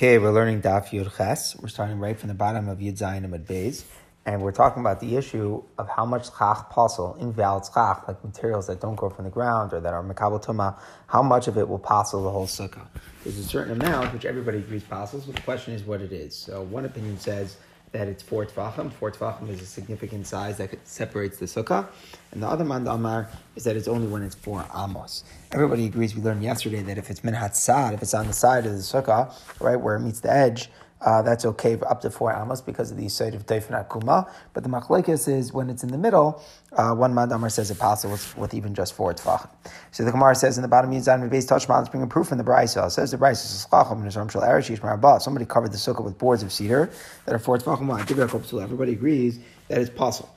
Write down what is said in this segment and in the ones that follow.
Okay, we're learning Daf Yud Ches. We're starting right from the bottom of Yud Zayin and Beis, and we're talking about the issue of how much schach pasul, invalid schach, like materials that don't grow from the ground or that are mekabel tuma, how much of it will pasul the whole sukkah. There's a certain amount which everybody agrees passes, but the question is what it is. So one opinion says that it's four tvachim. Four tvachim is a significant size that separates the sukkah. And the other man is that it's only when it's four amos. Everybody agrees. We learned yesterday that if it's min hatzad, if it's on the side of the sukkah, right where it meets the edge, uh, that's okay for up to four amos because of the side of Dofen Akuma. But the machlekes is when it's in the middle, uh, one Madamar says it possible with, even just four tefachim. So the Gemara says in the bottom Yizan touch let's bring a proof from the Brisa. It says the Brisa somebody covered the sukkah with boards of cedar that are four tefachim Everybody agrees that it's possible.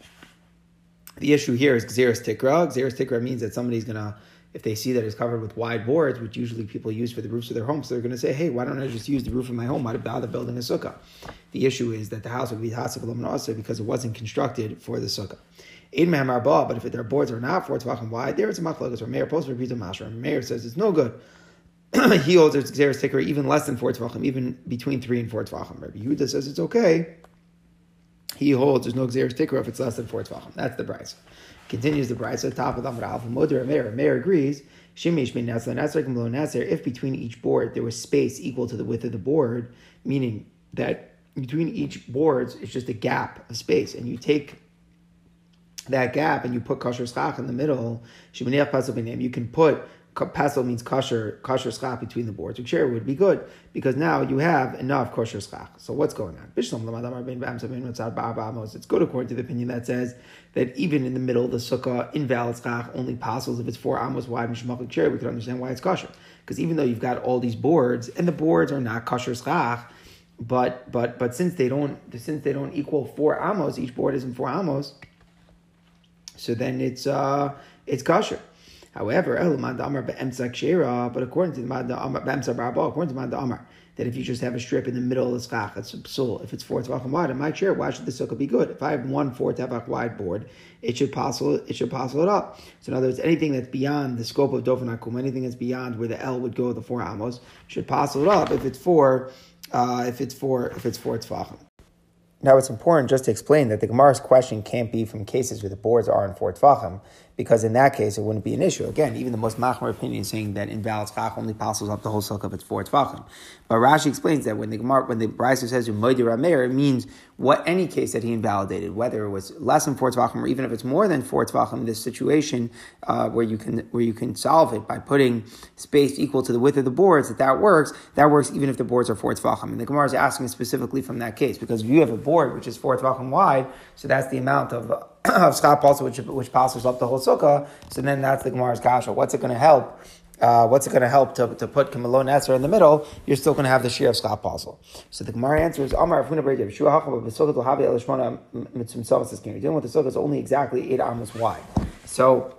The issue here is Xeris Tikra. Xeris Tikra means that somebody's going to if they see that it's covered with wide boards, which usually people use for the roofs of their homes, they're going to say, hey, why don't I just use the roof of my home? Why bother building a sukkah? The issue is that the house would be Hasik because it wasn't constructed for the sukkah. But if their boards are not four tvachim wide, there is a machlokes or Meir post repeats a mashra. Meir says it's no good. he holds its xeris ticker even less than four tvachim, even between three and four tvachim. Rabbi Yehuda says it's okay. He holds there's no xeris ticker if it's less than four tvachim. That's the price. Continues the price at top of the Amr Alpha Moder Meir. Meir agrees. If between each board there was space equal to the width of the board, meaning that between each boards it's just a gap of space, and you take that gap and you put kosher schach in the middle, you can put pesel means kosher kosher schach between the boards, which here would be good because now you have enough kosher schach. So what's going on? It's good according to the opinion that says that even in the middle the sukkah, invalid schach only passes if it's four amos wide and shemachik cherry. We can understand why it's kosher because even though you've got all these boards and the boards are not kosher schach, but but but since they don't since they don't equal four amos, each board isn't four amos. So then it's uh it's kosher. However, but according to the Mad according to Mad Amar, that if you just have a strip in the middle of the skach, it's psul. If it's four tefachim wide, in my chair, why should the sukkah be good? If I have one four tefach wide board, it should passel it should passel it up. So in other words, anything that's beyond the scope of dofen akum, anything that's beyond where the L would go, the four amos, should passel it up if it's four, uh, if it's four, if it's four tefachim. Now it's important just to explain that the Gemara's question can't be from cases where the boards are in four tefachim, because in that case it wouldn't be an issue. Again, even the most machmer opinion is saying that invalid schach only passes up the whole sukkah if it's four tvachim. But Rashi explains that when the Gemara, when the Brisa says umaydir rameir, it means what any case that he invalidated, whether it was less than four tvachim or even if it's more than four tvachim. This situation uh, where you can where you can solve it by putting space equal to the width of the boards, that that works. That works even if the boards are four tvachim. And the Gemara is asking specifically from that case because if you have a board which is four tvachim wide, so that's the amount of of schach also, which which passes up the whole sukkah. So then that's the Gemara's kasha. What's it going to help? Uh, what's it going to help to, to put Kamalon Esser in the middle? You're still going to have the shear of Scott Pasul. So the Gemara answer is Amar Afuna Breit Shua Hachab B'Sukkah Havi Elishmona Mitzvim Savas is Dealing with the sukkah is only exactly eight amos wide. So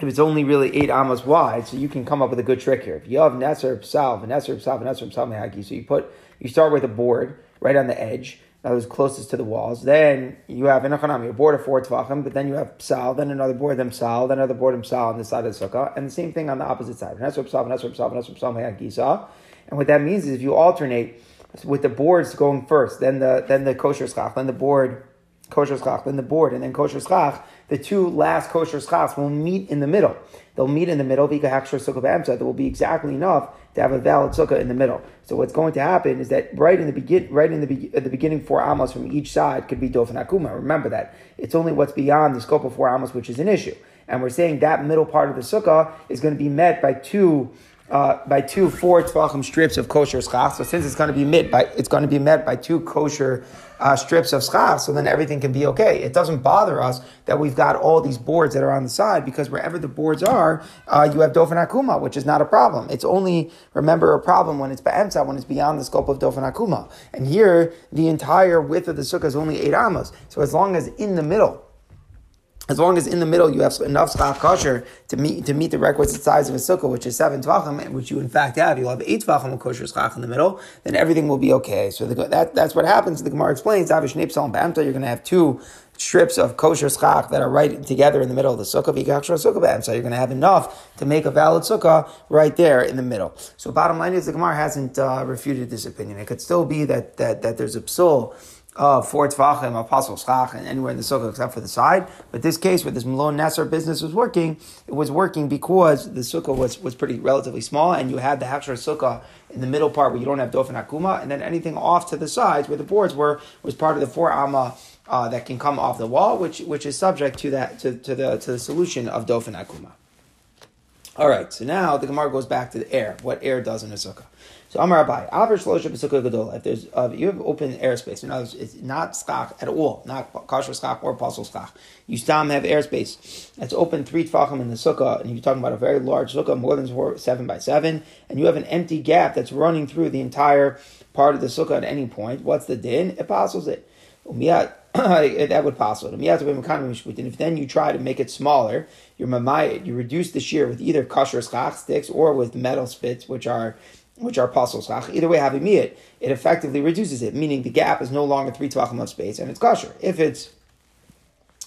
if it's only really eight amos wide, so you can come up with a good trick here. If you have Nesser Psal, Nesser Psal, Nesser Psal so you put you start with a board right on the edge that was closest to the walls. Then you have Enochanami, a board of four tvachim, but then you have psal, then another board of psal, then another board of psal on the side of the sukkah, and the same thing on the opposite side. And what that means is if you alternate with the boards going first, then the then the kosher schach, then the board kosher schach, then the board, and then kosher schach, the two last kosher schachs will meet in the middle. They'll meet in the middle. There will be exactly enough to have a valid sukkah in the middle. So what's going to happen is that right in the begin, right in the, be- the beginning four amos from each side could be dofen akuma. Remember that it's only what's beyond the scope of four amos which is an issue. And we're saying that middle part of the sukkah is going to be met by two uh, by two four tvachim strips of kosher schach. So since it's going to be met by it's going to be met by two kosher uh, strips of schach, so then everything can be okay. It doesn't bother us that we've got all these boards that are on the side because wherever the boards are, uh, you have dofen akuma, which is not a problem. It's only remember a problem when it's ba'emtza, when it's beyond the scope of dofen akuma. And here, the entire width of the sukkah is only eight amos. So as long as in the middle as long as in the middle you have enough schach kosher to meet to meet the requisite size of a sukkah, which is seven tvachim, which you in fact have, you'll have eight tvachim of kosher schach in the middle, then everything will be okay. So the, that that's what happens. The Gemara explains, Avish Nipsal and you're going to have two strips of kosher schach that are right together in the middle of the sukkah. So you're going to have enough to make a valid sukkah right there in the middle. So bottom line is the Gemara hasn't uh, refuted this opinion. It could still be that that, that there's a psul of four tvachim, apostle schach, and anywhere in the sukkah except for the side. But this case where this Malone Nasser business was working, it was working because the sukkah was, was pretty relatively small, and you had the hachshar sukkah in the middle part where you don't have dofen akuma, and then anything off to the sides where the boards were was part of the four amma uh, that can come off the wall, which which is subject to that to, to the to the solution of dofen akuma. All right, so now the Gemara goes back to the air, what air does in a sukkah. So Amar Abai, Aver Shlosha B'Sukkah Gadol. If there's uh, you have open airspace, in other words, it's not skach at all, not kosher skach or apostle skach. You still have airspace. It's open three tfachim in the sukkah, and you're talking about a very large sukkah, more than four, seven by seven, and you have an empty gap that's running through the entire part of the sukkah at any point. What's the din? It apostles it. that would. And if then you try to make it smaller, you're mamayit, you reduce the shear with either kosher schach sticks or with metal spits, which are which are apostles. Either way, having me it, it effectively reduces it, meaning the gap is no longer three tvachim of space and it's kosher. If it's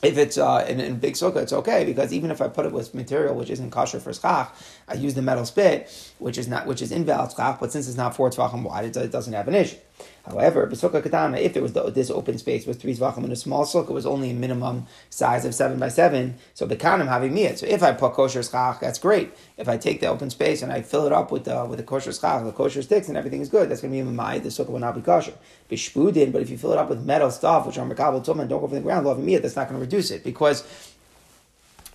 if it's uh, in, in, big sukkah, it's okay because even if I put it with material which isn't kosher for schach, I use the metal spit, which is not which is invalid schach, but since it's not four tvachim wide, it, it doesn't have an issue. However, Besukah Katana, if it was the, this open space with three tvachim in a small sukkah, was only a minimum size of seven by seven, so Bekanim having miyat. So if I put kosher schach, that's great. If I take the open space and I fill it up with the, with the kosher schach, the kosher sticks, and everything is good, that's going to be mamai, the sukkah will not be kosher. Bishpudin, but if you fill it up with metal stuff, which are Makabal Tum and don't go for the ground, love miyat, that's not going to reduce it because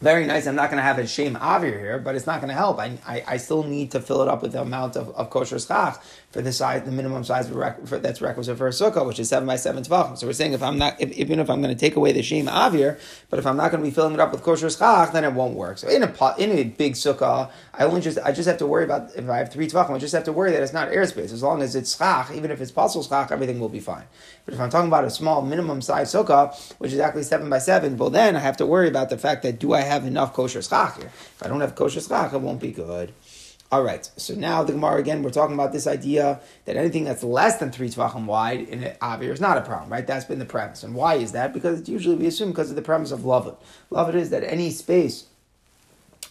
very nice. I'm not going to have a shame avir here, but it's not going to help. I, I, I, still need to fill it up with the amount of, of kosher schach for the size, the minimum size for, that's requisite for a sukkah, which is seven by seven tvachim. So we're saying if I'm not, if, even if I'm going to take away the shame avir, but if I'm not going to be filling it up with kosher schach, then it won't work. So in a in a big sukkah, I only just I just have to worry about if I have three tvachim, I just have to worry that it's not airspace. As long as it's schach, even if it's pasul schach, everything will be fine. But if I'm talking about a small minimum size sukkah, which is actually seven by seven, well then I have to worry about the fact that do I have enough kosher schach here? If I don't have kosher schach, it won't be good. All right, so now the Gemara again, we're talking about this idea that anything that's less than three tvachim wide in an avir is not a problem, right? That's been the premise. And why is that? Because it's usually we assume because of the premise of lavud. Love it is that any space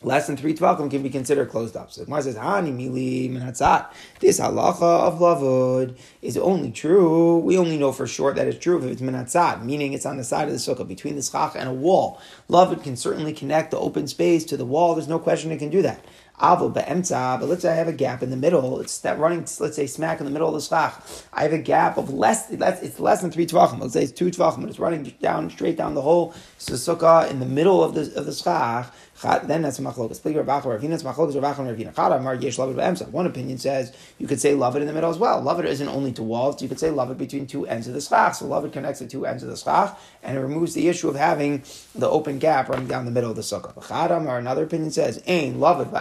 less than three tvachim can be considered closed up. So the Gemara says, Hani mili minatzat. This halacha of lavud is only true. We only know for sure that it's true if it's minatzat, meaning it's on the side of the sukkah between the schach and a wall. Lavud can certainly connect the open space to the wall. There's no question it can do that. But let's say I have a gap in the middle. It's that running, let's say, smack in the middle of the schach. I have a gap of less, it's less than three tvachim. Let's say it's two tvachim, but it's running down, straight down the whole sukkah in the middle of the, of the then that's a machlokas. One opinion says you could say lavud in the middle as well. Lavud isn't only to walls. You could say lavud between two ends of the schach. So lavud connects the two ends of the schach, and it removes the issue of having the open gap running down the middle of the sukkah. Another opinion says, "Ain lavud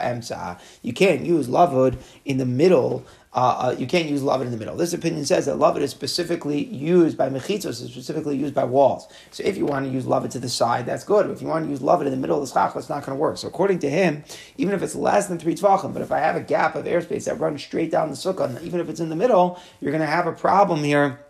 You can't use lavud in the middle uh, uh, you can't use lavud in the middle. This opinion says that lavud is specifically used by mechitzos, is specifically used by walls. So if you want to use lavud to the side, that's good. If you want to use lavud in the middle of the schach, that's not going to work. So according to him, even if it's less than three tvachim, but if I have a gap of airspace that runs straight down the sukkah, even if it's in the middle, you're going to have a problem here.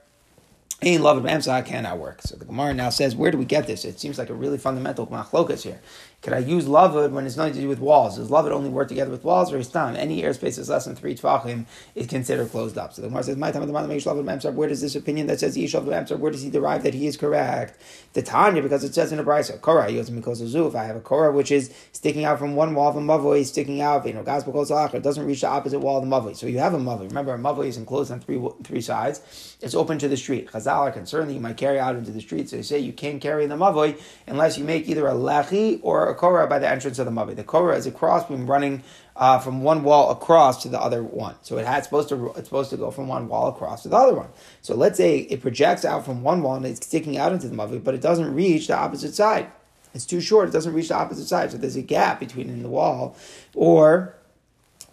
Ain't love of cannot work. So the Gemara now says, where do we get this? It seems like a really fundamental machlokas here. Could I use lavud when it's nothing to do with walls? Does lavud only work together with walls or is time? Any airspace is less than three tvachim is considered closed up. So the Gemara says, "My time of the lavud Where does this opinion that says yish lavud Where does he derive that he is correct? The Tanya because it says in a brisa, korah mikosazu. If I have a korah which is sticking out from one wall of a mavoi, sticking out, you know, gospel goes it doesn't reach the opposite wall of the mavoi. So you have a mavoi. Remember, a mavoi is enclosed on three three sides. It's open to the street. Chazal are concerned that you might carry out into the street. So they say you can't carry the mavoi unless you make either a lechi or a korah by the entrance of the mavoi. The korah is a crossbeam running uh, from one wall across to the other one. So it had supposed to it's supposed to go from one wall across to the other one. So let's say it projects out from one wall and it's sticking out into the mavoi, but it doesn't reach the opposite side. It's too short. It doesn't reach the opposite side. So there's a gap between in the wall, or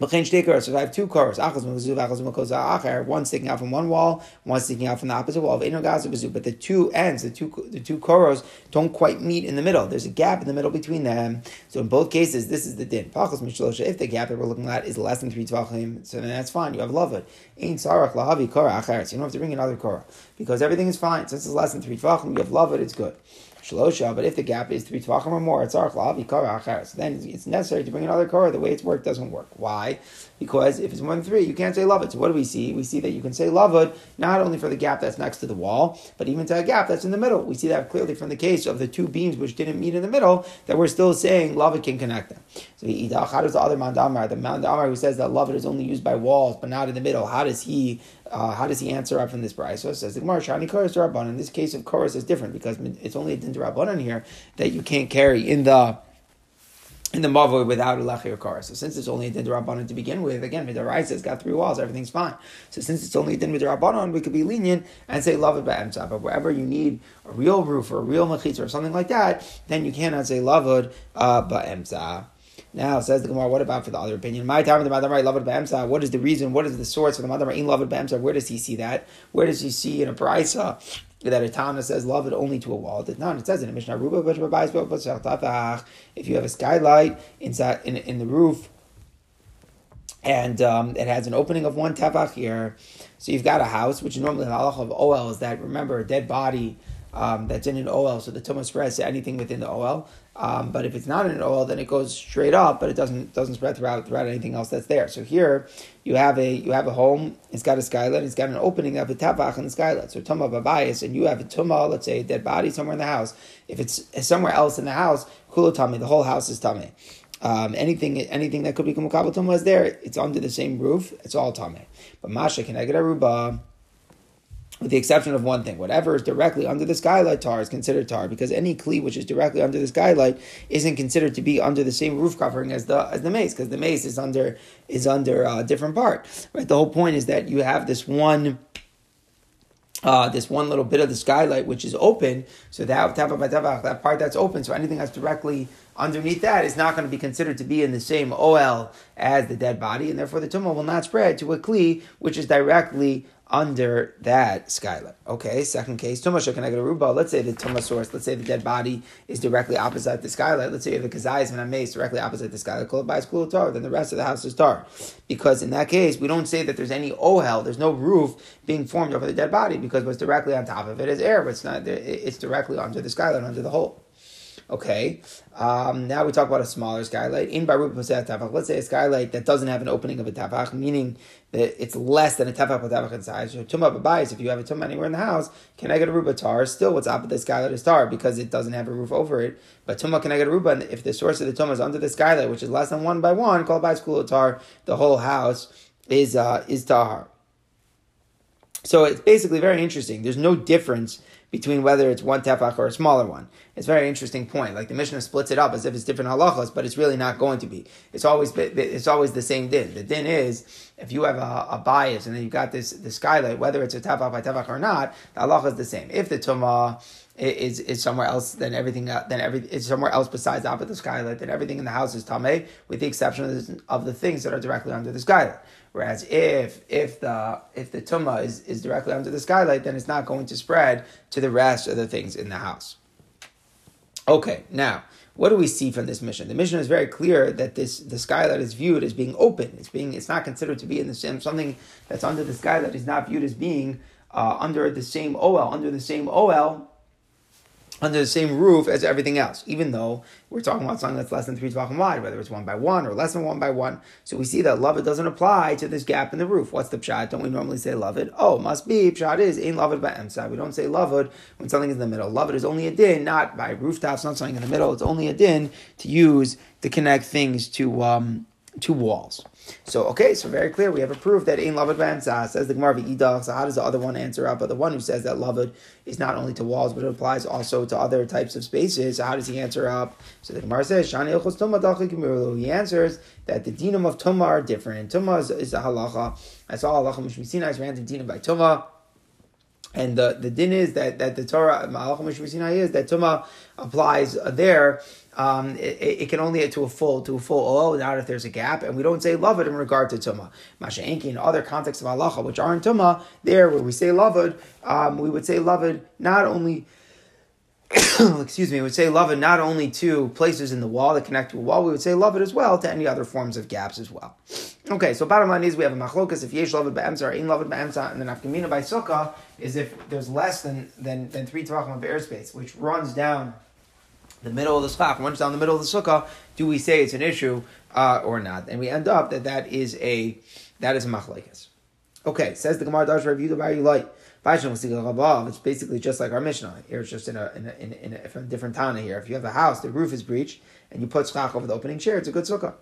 B'chein shtei. So if I have two koros, achos mekazuv, achos mekoza acher, one sticking out from one wall, one sticking out from the opposite wall of eno gazu bezu. But the two ends, the two the two koros, don't quite meet in the middle. There's a gap in the middle between them. So in both cases, this is the din. Mishlosha. If the gap that we're looking at is less than three tvachim, so then that's fine. You have lavud. Ain't sarach lahavi kora acheres. You don't have to bring another kora because everything is fine. Since it's less than three tvachim, you have lavud. It's good. Shlosha, but if the gap is three tvachim or more, it's arch lavi kara. Then it's necessary to bring another kara. The way it's worked doesn't work. Why? Because if it's one three, you can't say lavud. So what do we see? We see that you can say lavud not only for the gap that's next to the wall, but even to a gap that's in the middle. We see that clearly from the case of the two beams which didn't meet in the middle, that we're still saying lavud can connect them. So how does the other mandamar, the mandamar who says that lavud is only used by walls but not in the middle, how does he uh, how does he answer up from this it says the Gemara, Shani Koros. In this case of Koros is different because it's only a din Rabbanan here that you can't carry in the in the mavoi without a lachi or. So since it's only a din rabbanon to begin with, again, midaraisa has got three walls, everything's fine. So since it's only a din rabbanon, we could be lenient and say love it ba'emsa. But wherever you need a real roof or a real mechitza or something like that, then you cannot say lavud uh, ba'emsa. Now says the Gemara, what about for the other opinion? My time the Madamar Lavud Ba'emsa. What is the reason? What is the source for the Madamar in Lavud Ba'emsa? Where does he see that? Where does he see in a Brisa that a Tana says lavud only to a wall? It not. It says in a Mishnah if you have a skylight inside in, in the roof and um, it has an opening of one tefach here. So you've got a house, which normally the halach of OL is that remember a dead body um, that's in an OL, so the tumah spreads to anything within the OL. Um, but if it's not in an OL, then it goes straight up, but it doesn't doesn't spread throughout throughout anything else that's there. So here you have a you have a home. It's got a skylight. It's got an opening of a tavach in the skylight. So tumah babayis, and you have a tumah. Let's say a dead body somewhere in the house. If it's somewhere else in the house, kulo tummy, the whole house is tummy. Um, anything anything that could be kumukabel tumah is there. It's under the same roof. It's all tummy. But masha can I get a aruba with the exception of one thing. Whatever is directly under the skylight tar is considered tar because any kli which is directly under the skylight isn't considered to be under the same roof covering as the as the mace because the mace is under is under a different part. Right. The whole point is that you have this one. Uh, this one little bit of the skylight which is open, so that that part that's open, so anything that's directly underneath that is not going to be considered to be in the same OL as the dead body, and therefore the tumah will not spread to a kli which is directly under that skylight. Okay, second case, Tumah Shekaneged Ruba. Let's say the Tumah source, let's say the dead body is directly opposite the skylight. Let's say you have a Kazayas and a mace directly opposite the skylight, called by school tar, then the rest of the house is tar. Because in that case, we don't say that there's any ohel, there's no roof being formed over the dead body because what's directly on top of it is air, but it's not, it's directly under the skylight, under the hole. Okay. Um, now we talk about a smaller skylight. In Baruch Tafach, let's say a skylight that doesn't have an opening of a tafach, meaning that it's less than a tefach tafach in size. So tumah if you have a tumah anywhere in the house, can I get a ruba tar? Still, what's up with the skylight is tar because it doesn't have a roof over it. But tumah can I get a ruba? if the source of the tumah is under the skylight, which is less than one by one, called by school tar, the whole house is uh, is tahar. So it's basically very interesting. There's no difference between whether it's one tefach or a smaller one. It's a very interesting point. Like the Mishnah splits it up as if it's different halachas, but it's really not going to be. It's always it's always the same din. The din is if you have a, a bias and then you've got this the skylight, whether it's a tefach by tefach or not, the halacha is the same. If the tumah is is somewhere else then everything uh, then every it's somewhere else besides the the skylight then everything in the house is tameh with the exception of the, of the things that are directly under the skylight. Whereas if if the if the tumah is, is directly under the skylight, then it's not going to spread to the rest of the things in the house. Okay, now what do we see from this mission? The mission is very clear that this the skylight is viewed as being open. It's being it's not considered to be in the same something that's under the skylight is not viewed as being uh, under the same OL. Under the same OL, under the same roof as everything else, even though we're talking about something that's less than three tvachim wide, whether it's one by one or less than one by one. So we see that lavud doesn't apply to this gap in the roof. What's the pshat? Don't we normally say lavud? Oh, must be pshat is ain't lavud by emsai. We don't say lavud when something is in the middle. Lavud is only a din, not by rooftops, not something in the middle. It's only a din to use to connect things to um, to walls. So okay, so very clear. We have a proof that in Lavud Bamsa says the Gemara Idach. So how does the other one answer up? But the one who says that Lavud is not only to walls, but it applies also to other types of spaces. So how does he answer up? So the Gemara says Shani Tumah He answers that the dinam of Tumah are different. Tuma is, is a halacha. That's all halacha Mishmi Sinai is ran to dinam by Tumah. And the, the din is that, that the Torah, Malachim Sinai is that Tumah applies there. Um, it, it, can only add to a full to a full oh not if there's a gap, and we don't say lavud in regard to tumah. Masha'enki in other contexts of halacha which aren't tumah, there where we say loved, um, we would say loved not only excuse me, we would say lavud not only to places in the wall that connect to a wall, we would say lavud as well to any other forms of gaps as well. Okay, so bottom line is we have a machlokas if yesh lavud ba'emsa or in lavud ba'emsa, and then afkamina by sukkah is if there's less than than, than three tefachim of airspace, which runs down the middle of the schach, once down the middle of the sukkah, do we say it's an issue uh, or not? And we end up that that is a that is a machlokas. Okay, says the Gemara Dash Rav Yudah you like. It's basically just like our Mishnah. Here it's just in a, in a, in a, in a, different Tana here. If you have a house, the roof is breached, and you put schach over the opening chair, it's a good sukkah.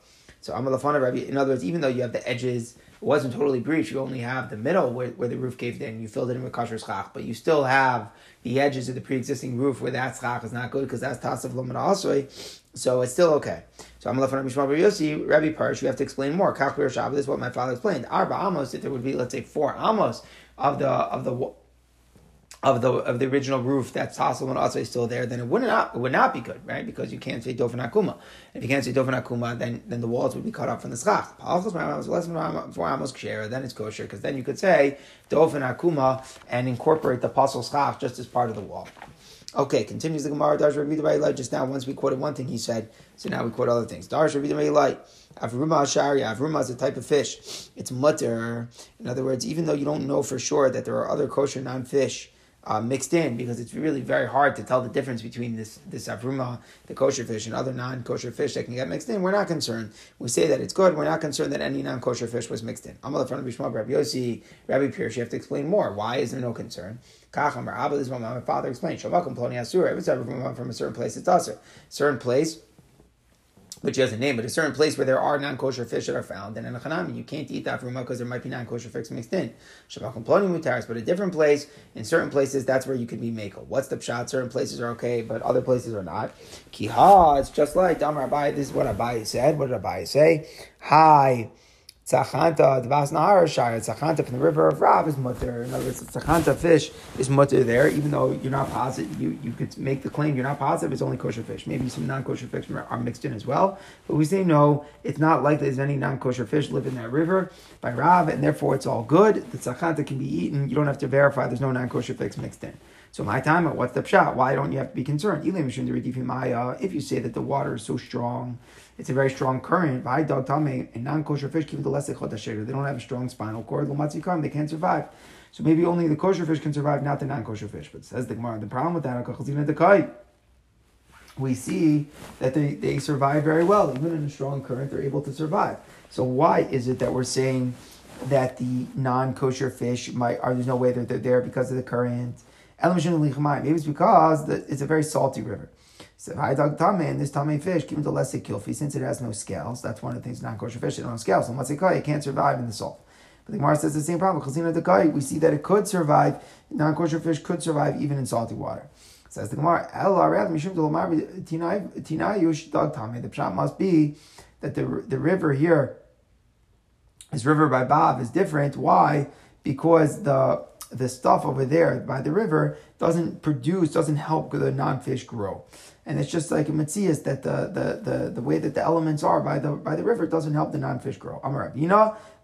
So I'm a Rabbi. In other words, even though you have the edges, it wasn't totally breached. You only have the middle where, where the roof caved in. You filled it in with kosher schach, but you still have the edges of the pre-existing roof where that schach is not good because that's tasav lomad asoi. So it's still okay. So Rabbi Shmuel Rabbi Yossi, Rabbi Parsh. You have to explain more. Kalkir Shabbat is what my father explained. Arba amos. If there would be, let's say, four amos of the of the of the of the original roof that's Tassel and also is still there, then it would not it would not be good, right? Because you can't say Dofen Akuma. If you can't say Dofen Akuma, then then the walls would be cut off from the schach. Then it's kosher because then you could say Dofen Akuma and incorporate the pasul schach just as part of the wall. Okay, continues the Gemara. Darsh Rabbi Just now, once we quoted one thing he said, so now we quote other things. Darsh Rabbi Avruma Ashari, Avruma is a type of fish. It's mutter. In other words, even though you don't know for sure that there are other kosher non-fish uh, mixed in, because it's really very hard to tell the difference between this this Avruma, the kosher fish, and other non-kosher fish that can get mixed in, we're not concerned. We say that it's good. We're not concerned that any non-kosher fish was mixed in. Amal front of Bishma, Rabbi Yossi, Rabbi Pierce. You have to explain more. Why is there no concern? Kacham, Abba, this my father explained. Shavakum ploni asura. If it's from a certain place, it's asur. Certain place which has a name, but a certain place where there are non-kosher fish that are found, then in a chanami, you can't eat that from because there might be non-kosher fish mixed in. Shabbat ploni mutaris, but a different place, in certain places, that's where you could be makel. What's the pshat? Certain places are okay, but other places are not. Kiha, it's just like Damar Abai, this is what Abai said. What did Abai say? Hi. Tzachanta, the Vas Nahar Shire, Tzachanta from the river of Rav is mutter. In other words, Tzachanta fish is mutter there, even though you're not positive, you, you could make the claim you're not positive, it's only kosher fish. Maybe some non kosher fish are mixed in as well. But we say no, it's not likely there's any non kosher fish live in that river by Rav, and therefore it's all good. The Tzachanta can be eaten, you don't have to verify there's no non kosher fish mixed in. So my time, what's the pshat? Why don't you have to be concerned? If you say that the water is so strong it's a very strong current. By dog tame and non-kosher fish keep the less They don't have a strong spinal cord. They can't survive. So maybe only the kosher fish can survive, not the non-kosher fish. But says the Gemara, the problem with that, we see that they, they survive very well. Even in a strong current, they're able to survive. So why is it that we're saying that the non-kosher fish might, are there's no way that they're there because of the current? Maybe it's because it's a very salty river. So tame and this tame fish, given the less kilfi, since it has no scales, that's one of the things non kosher fish, don't have scales. Once it can't survive in the salt. But the Gemara says the same problem. Chazina dekai, we see that it could survive, non kosher fish could survive even in salty water. Says the Gemara, El. The pshat must be that the the river here, this river by Bav is different. Why? Because the the stuff over there by the river doesn't produce, doesn't help the non-fish grow and it's just like a mitzias that the, the, the, the way that the elements are by the by the river doesn't help the non-fish grow. Amar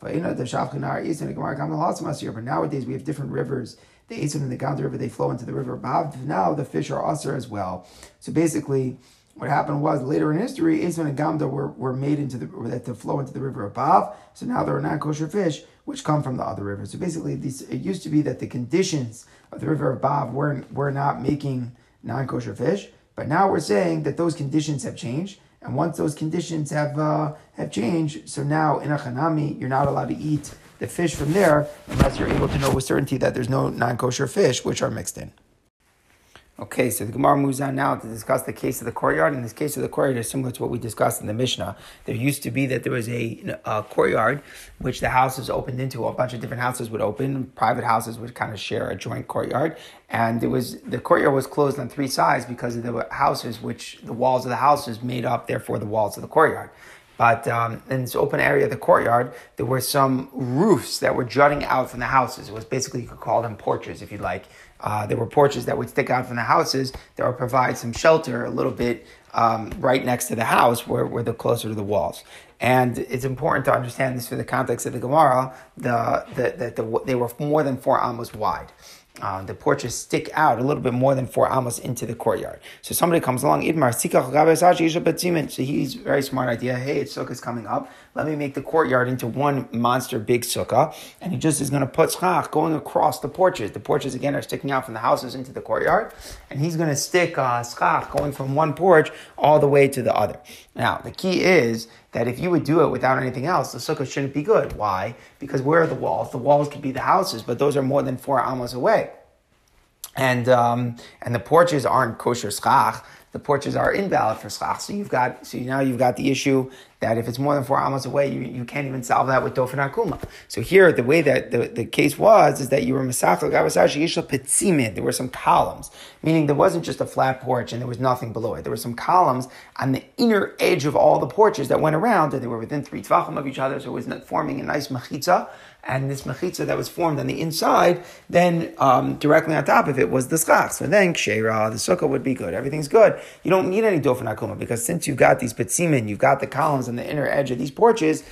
but you know the Shafkinar Eastern the Kmarkamma but nowadays we have different rivers. The Eson and the Ganda River, they flow into the river Bav. Now the fish are usher as well. So basically, what happened was later in history, Eson and Gamda were, were made into the that to flow into the river of. So now there are non-kosher fish which come from the other rivers. So basically, these, it used to be that the conditions of the river of were, were not making non-kosher fish. But now we're saying that those conditions have changed, and once those conditions have uh, have changed, so now in a chanami you're not allowed to eat the fish from there unless you're able to know with certainty that there's no non-kosher fish which are mixed in. Okay, so the Gemara moves on now to discuss the case of the courtyard. In this case of the courtyard is similar to what we discussed in the Mishnah. There used to be that there was a, a courtyard which the houses opened into. A bunch of different houses would open. Private houses would kind of share a joint courtyard, and there was the courtyard was closed on three sides because of the houses, which the walls of the houses made up, therefore the walls of the courtyard. But um, in this open area of the courtyard, there were some roofs that were jutting out from the houses. It was basically, you could call them porches if you'd like. Uh, there were porches that would stick out from the houses that would provide some shelter a little bit um, right next to the house where, where they're closer to the walls. And it's important to understand this for the context of the Gemara, the, the, that the, they were more than four amos wide uh, the porches stick out a little bit more than four amos into the courtyard. So somebody comes along, Idmar, so he's very smart idea. Hey, it's sukkah's coming up. Let me make the courtyard into one monster big sukkah. And he just is going to put schach going across the porches. The porches, again, are sticking out from the houses into the courtyard. And he's going to stick uh, schach going from one porch all the way to the other. Now, the key is that if you would do it without anything else, the sukkah shouldn't be good. Why? Because where are the walls? The walls could be the houses, but those are more than four amos away. And um, and the porches aren't kosher schach. The porches are invalid for schach. So you've got so now you've got the issue that if it's more than four amos away, you, you can't even solve that with dofen akuma. So here, the way that the, the case was is that you were petzimin. There were some columns, meaning there wasn't just a flat porch and there was nothing below it. There were some columns on the inner edge of all the porches that went around, and they were within three tvachim of each other, so it was forming a nice machitza and this mechitza that was formed on the inside, then um, directly on top of it was the schach. So then kshera, the sukkah would be good. Everything's good. You don't need any dofen akuma because since you've got these petzimin, you've got the columns on the inner edge of these porches.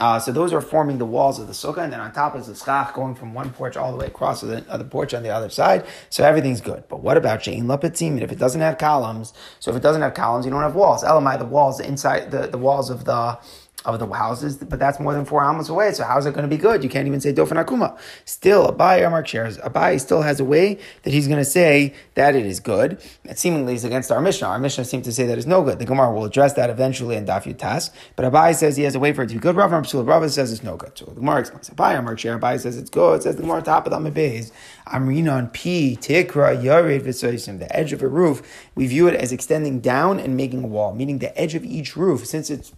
Uh, so those are forming the walls of the sukkah, and then on top is the schach going from one porch all the way across to the other porch on the other side. So everything's good. But what about shein lapetzim? If it doesn't have columns, so if it doesn't have columns, you don't have walls. Elamai, the walls inside the, the walls of the of the houses, but that's more than four amos away. So how's it going to be good? You can't even say dofen akuma. Still, Abai Amar shares. Abai still has a way that he's going to say that it is good. That seemingly is against our Mishnah. Our Mishnah seems to say that it's no good. The Gemara will address that eventually in Daf Yutas. But Abai says he has a way for it to be good. Rav Amar Rav says it's no good. So the Gemara explains. Abai Amar share. Abai says it's good. It says the Gemara top of the Amabez. Amrina on P Tikra Yared V'Soisim. The edge of a roof, we view it as extending down and making a wall, meaning the edge of each roof, since it's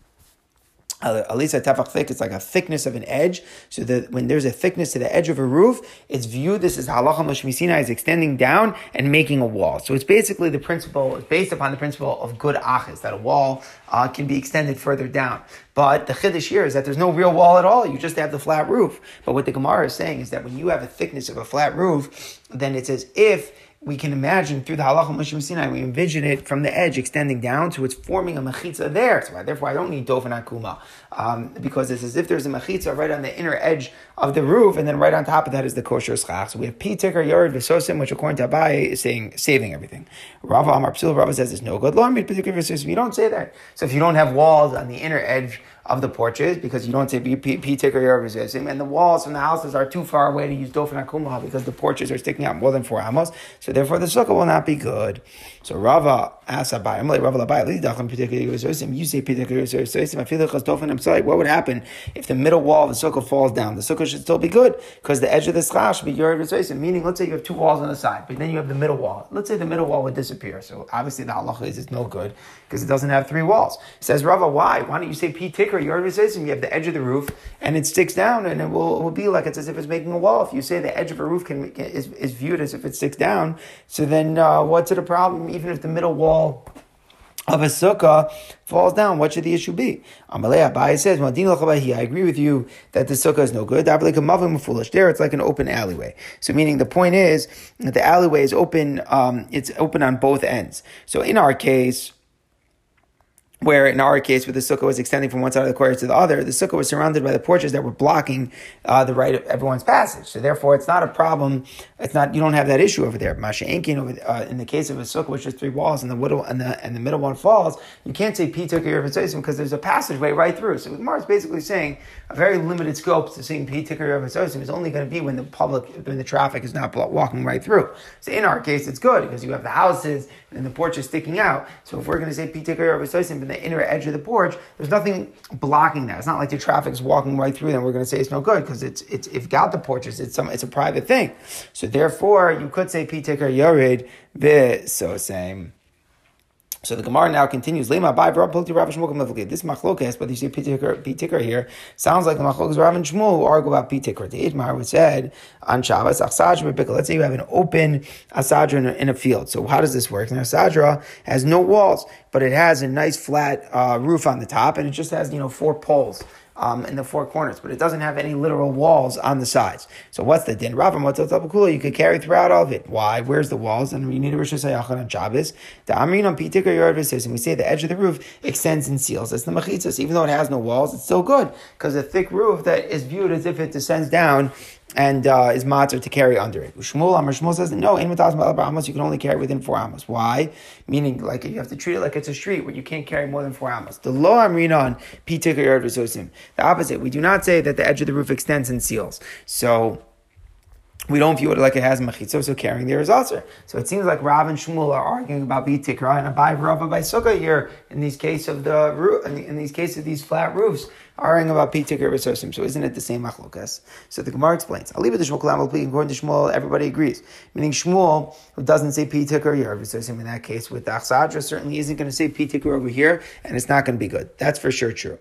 at least a tefach thick, it's like a thickness of an edge. So that when there's a thickness to the edge of a roof, it's viewed this is halacha mashmisina is extending down and making a wall. So it's basically the principle, it's based upon the principle of good achis, that a wall uh, can be extended further down. But the chiddush here is that there's no real wall at all. You just have the flat roof. But what the Gemara is saying is that when you have a thickness of a flat roof, then it's as if we can imagine through the halacha Moshe Sinai, we envision it from the edge extending down to it's forming a mechitza there. So therefore, I don't need dofen akuma um, because it's as if there's a mechitza right on the inner edge of the roof, and then right on top of that is the kosher schach. So we have pi tikar yard v'sosim, which according to Abaye is saying saving everything. Rava Amar Psil Rava says it's no good. Law Lo You don't say that. So if you don't have walls on the inner edge of the porches because you don't say P ticker and the walls from the houses are too far away to use dofen Akumah because the porches are sticking out more than four amos. So therefore the sukkah will not be good. So Rava asks Abai, I'm like Rava Labai, you say I feel like dofen. I'm sorry. What would happen if the middle wall of the sukkah falls down? The sukkah should still be good because the edge of the schach should be your Meaning, let's say you have two walls on the side, but then you have the middle wall. Let's say the middle wall would disappear. So obviously the halacha is it's no good because it doesn't have three walls. It says Rava, why? Why don't you say P already says you have the edge of the roof and it sticks down and it will, it will be like it's as if it's making a wall. If you say the edge of a roof can, is, is viewed as if it sticks down, so then uh, what's it a problem? Even if the middle wall of a sukkah falls down, what should the issue be? Amalei Abai says, I agree with you that the sukkah is no good. foolish. There, it's like an open alleyway. So, meaning the point is that the alleyway is open. Um, it's open on both ends. So, in our case, where in our case, where the sukkah was extending from one side of the courtyard to the other, the sukkah was surrounded by the porches that were blocking uh, the right of everyone's passage. So therefore, it's not a problem. It's not you don't have that issue over there. Masha Enkin over uh, in the case of a sukkah which has three walls and the middle and the and the middle one falls, you can't say P took care of because there's a passageway right through. So Gemara is basically saying a very limited scope to saying P took care of is only going to be when the public when the traffic is not walking right through. So in our case, it's good because you have the houses and the porch is sticking out. So if we're going to say P took care of in the inner edge of the porch, there's nothing blocking that. It's not like the traffic is walking right through. Then we're going to say it's no good because it's it's if got the porches, it's some it's a private thing. So therefore, you could say pitikar yored be so same. So the Gemara now continues. By. This machlokes, but you see pitikar here sounds like the machlokes Rav and Shmuel who argue about pitikar. The Idmar was said on Shabbos achsadra Let's say you have an open asadra in a, in a field. So how does this work? Now asadra has no walls, but it has a nice flat uh, roof on the top, and it just has you know four poles um, in the four corners, but it doesn't have any literal walls on the sides. So what's the din? Rav kula you could carry throughout all of it. Why? Where's the walls? And you need a Rosh Hashanah on Shabbos. The Amrin on Pitik or and we say the edge of the roof extends and seals. It's the machitzas. Even though it has no walls, it's still good because a thick roof that is viewed as if it descends down and uh, is matzah to carry under it. Shmuel, Amr Shmuel says no, in amos you can only carry within four amos. Why? Meaning, like you have to treat it like it's a street where you can't carry more than four amos. The lo amrina on pitik The opposite. We do not say that the edge of the roof extends and seals. So we don't view it like it has mechitza, so carrying there is also. So it seems like Rav and Shmuel are arguing about bitikra and Abai Rav by Sukkah here in these case of the roof, in these cases of these flat roofs, arguing about bitikra v'sosim. So isn't it the same machlokas? So the Gemara explains. I'll leave it to Shmuel Kalam. According to Shmuel, everybody agrees. Meaning Shmuel, who doesn't say pitikra or v'sosim in that case with the Achsadra, certainly isn't going to say pitikra over here, and it's not going to be good. That's for sure true.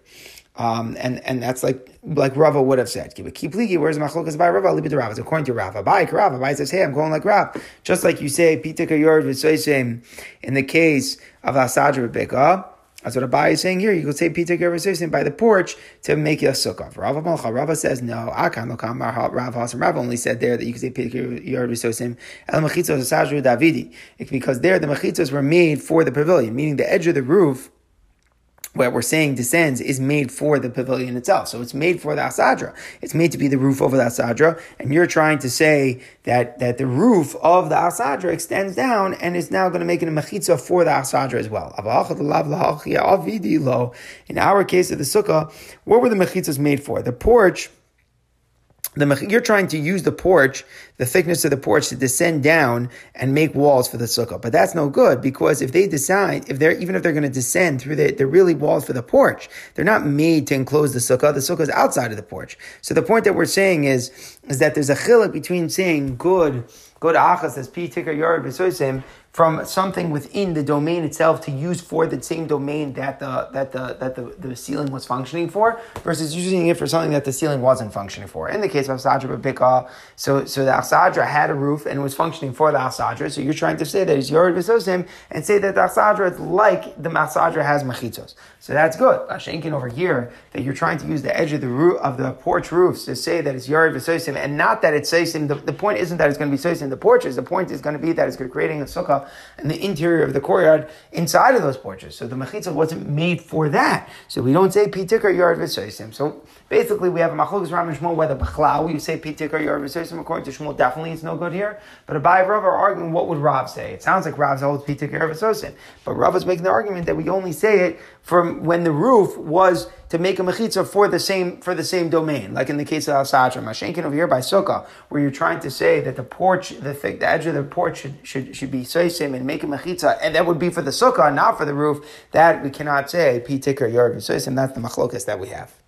Um, and and that's like like Rava would have said. Keep ligi. Where's machlokas by Rava? To Rava. According to Rava, by Rava. By says, hey, I'm going like Rav. Just like you say, yord v'soisim in the case of asadra beka. That's what Abai is saying here. You could say pitika v'soisim by the porch to make a sukkah. Rava malcha. Rava says no. Akan lokam Rav Hasam. Rav only said there that you could say pitika yord v'soisim el mechitzos asadra davidi. Because there the mechitzos were made for the pavilion, meaning the edge of the roof what we're saying descends is made for the pavilion itself. So it's made for the asadra. It's made to be the roof over the asadra. And you're trying to say that, that the roof of the asadra extends down and is now going to make it a mechitza for the asadra as well. In our case of the sukkah, what were the mechitzas made for? The porch the, you're trying to use the porch, the thickness of the porch, to descend down and make walls for the sukkah. But that's no good because if they decide, if they're even if they're going to descend through the, they're really walls for the porch. They're not made to enclose the sukkah. The sukkah is outside of the porch. So the point that we're saying is is that there's a chiluk between saying good, good achas as pi tikar yard from something within the domain itself to use for the same domain that the that the that the, the ceiling was functioning for, versus using it for something that the ceiling wasn't functioning for. In the case of Asadra Babika, so so the Asadra had a roof and it was functioning for the Asadra. So you're trying to say that it's Yored Visosim and say that the Asadra is like the Asadra has machitos. So that's good. Ashenkin over here that you're trying to use the edge of the roof of the porch roofs to say that it's Yored Visosim and not that it's Sosim. The, the point isn't that it's going to be Sosim the porches. The point is going to be that it's creating a sukkah and the interior of the courtyard inside of those porches. So the mechitza wasn't made for that. So we don't say pitikar yard v'soisim. So basically, we have a machlokes Rav and Shmuel whether b'chlau you say pitikar yard v'soisim. According to Shmuel, definitely it's no good here. But Abai Rav are arguing what would Rav say. It sounds like Rav's holds oh, pitikar yard v'soisim, but Rav is making the argument that we only say it from when the roof was to make a mechitza for the same for the same domain, like in the case of Al Sadra. Mashenkin over here by Sukkah, where you're trying to say that the porch, the thick, the edge of the porch should should, should be soisim and make a mechitza, and that would be for the Sukkah, not for the roof. That we cannot say pi tikar yard soisim. That's the machlokas that we have.